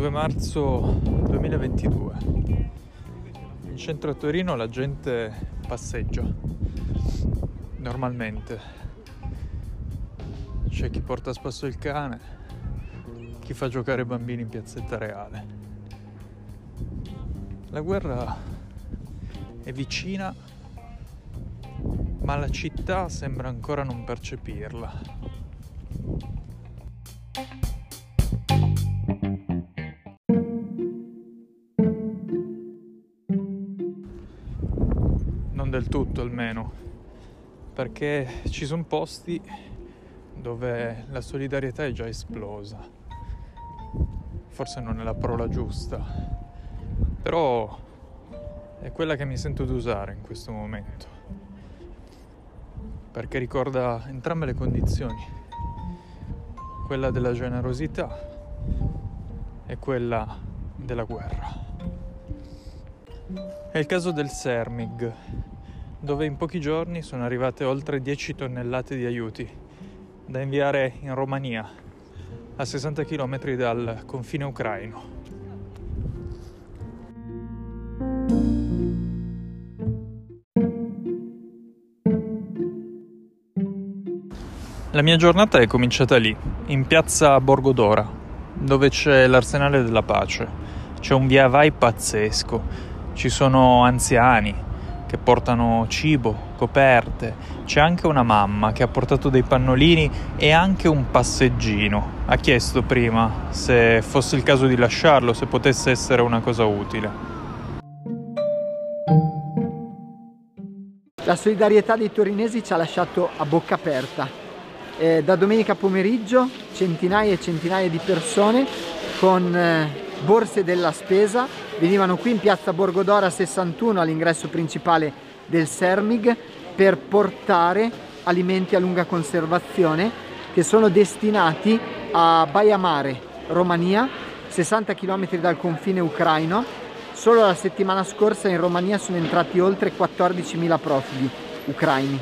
2 marzo 2022. In centro a Torino la gente passeggia normalmente. C'è chi porta a spasso il cane, chi fa giocare i bambini in piazzetta reale. La guerra è vicina, ma la città sembra ancora non percepirla. Del tutto almeno, perché ci sono posti dove la solidarietà è già esplosa. Forse non è la parola giusta, però è quella che mi sento di usare in questo momento, perché ricorda entrambe le condizioni, quella della generosità e quella della guerra. È il caso del Sermig, dove in pochi giorni sono arrivate oltre 10 tonnellate di aiuti da inviare in Romania, a 60 km dal confine ucraino. La mia giornata è cominciata lì, in piazza Borgodora, dove c'è l'Arsenale della Pace. C'è un via vai pazzesco, ci sono anziani, che portano cibo, coperte, c'è anche una mamma che ha portato dei pannolini e anche un passeggino. Ha chiesto prima se fosse il caso di lasciarlo, se potesse essere una cosa utile. La solidarietà dei torinesi ci ha lasciato a bocca aperta. Eh, da domenica pomeriggio centinaia e centinaia di persone con eh, borse della spesa venivano qui in piazza Borgodora 61 all'ingresso principale del Sermig per portare alimenti a lunga conservazione che sono destinati a Baia Mare, Romania, 60 km dal confine ucraino. Solo la settimana scorsa in Romania sono entrati oltre 14.000 profughi ucraini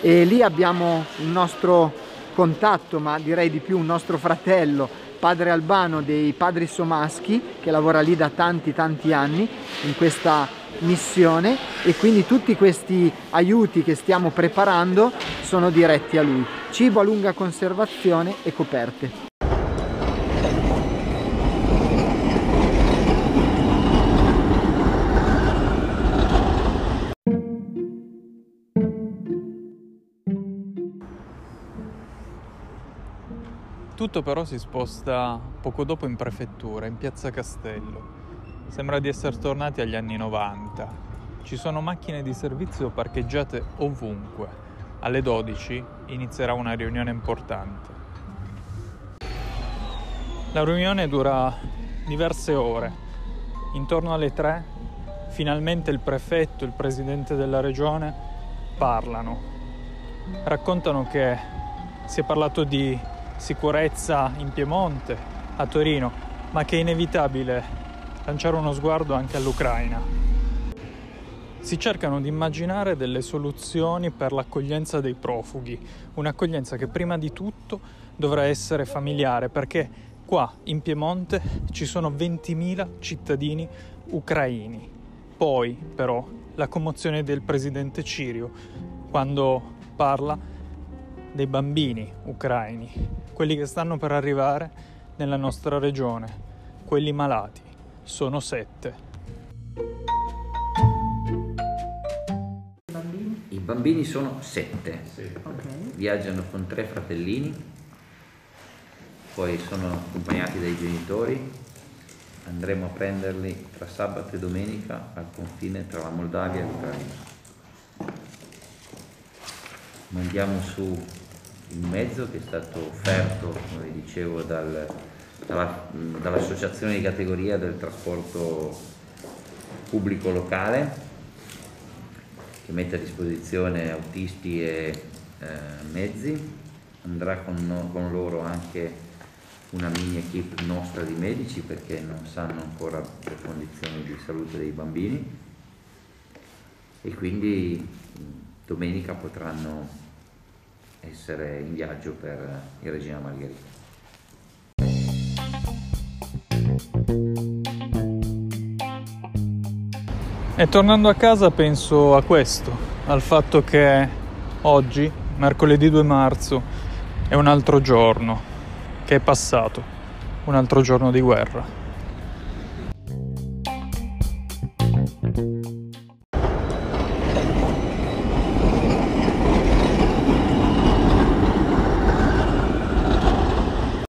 e lì abbiamo un nostro contatto, ma direi di più un nostro fratello padre Albano dei Padri Somaschi che lavora lì da tanti tanti anni in questa missione e quindi tutti questi aiuti che stiamo preparando sono diretti a lui. Cibo a lunga conservazione e coperte. Tutto però si sposta poco dopo in prefettura, in piazza Castello. Sembra di essere tornati agli anni 90. Ci sono macchine di servizio parcheggiate ovunque. Alle 12 inizierà una riunione importante. La riunione dura diverse ore. Intorno alle 3 finalmente il prefetto il presidente della regione parlano. Raccontano che si è parlato di sicurezza in Piemonte, a Torino, ma che è inevitabile lanciare uno sguardo anche all'Ucraina. Si cercano di immaginare delle soluzioni per l'accoglienza dei profughi, un'accoglienza che prima di tutto dovrà essere familiare perché qua in Piemonte ci sono 20.000 cittadini ucraini. Poi però la commozione del presidente Cirio quando parla dei bambini ucraini, quelli che stanno per arrivare nella nostra regione, quelli malati. Sono sette. I bambini sono sette. Okay. Viaggiano con tre fratellini, poi sono accompagnati dai genitori. Andremo a prenderli tra sabato e domenica al confine tra la Moldavia e l'Ucraina. Mandiamo su il mezzo che è stato offerto, come dicevo, dal, dalla, dall'associazione di categoria del trasporto pubblico locale che mette a disposizione autisti e eh, mezzi, andrà con, con loro anche una mini equip nostra di medici perché non sanno ancora le condizioni di salute dei bambini. E quindi domenica potranno essere in viaggio per il Regina Margherita. E tornando a casa penso a questo, al fatto che oggi, mercoledì 2 marzo, è un altro giorno che è passato, un altro giorno di guerra.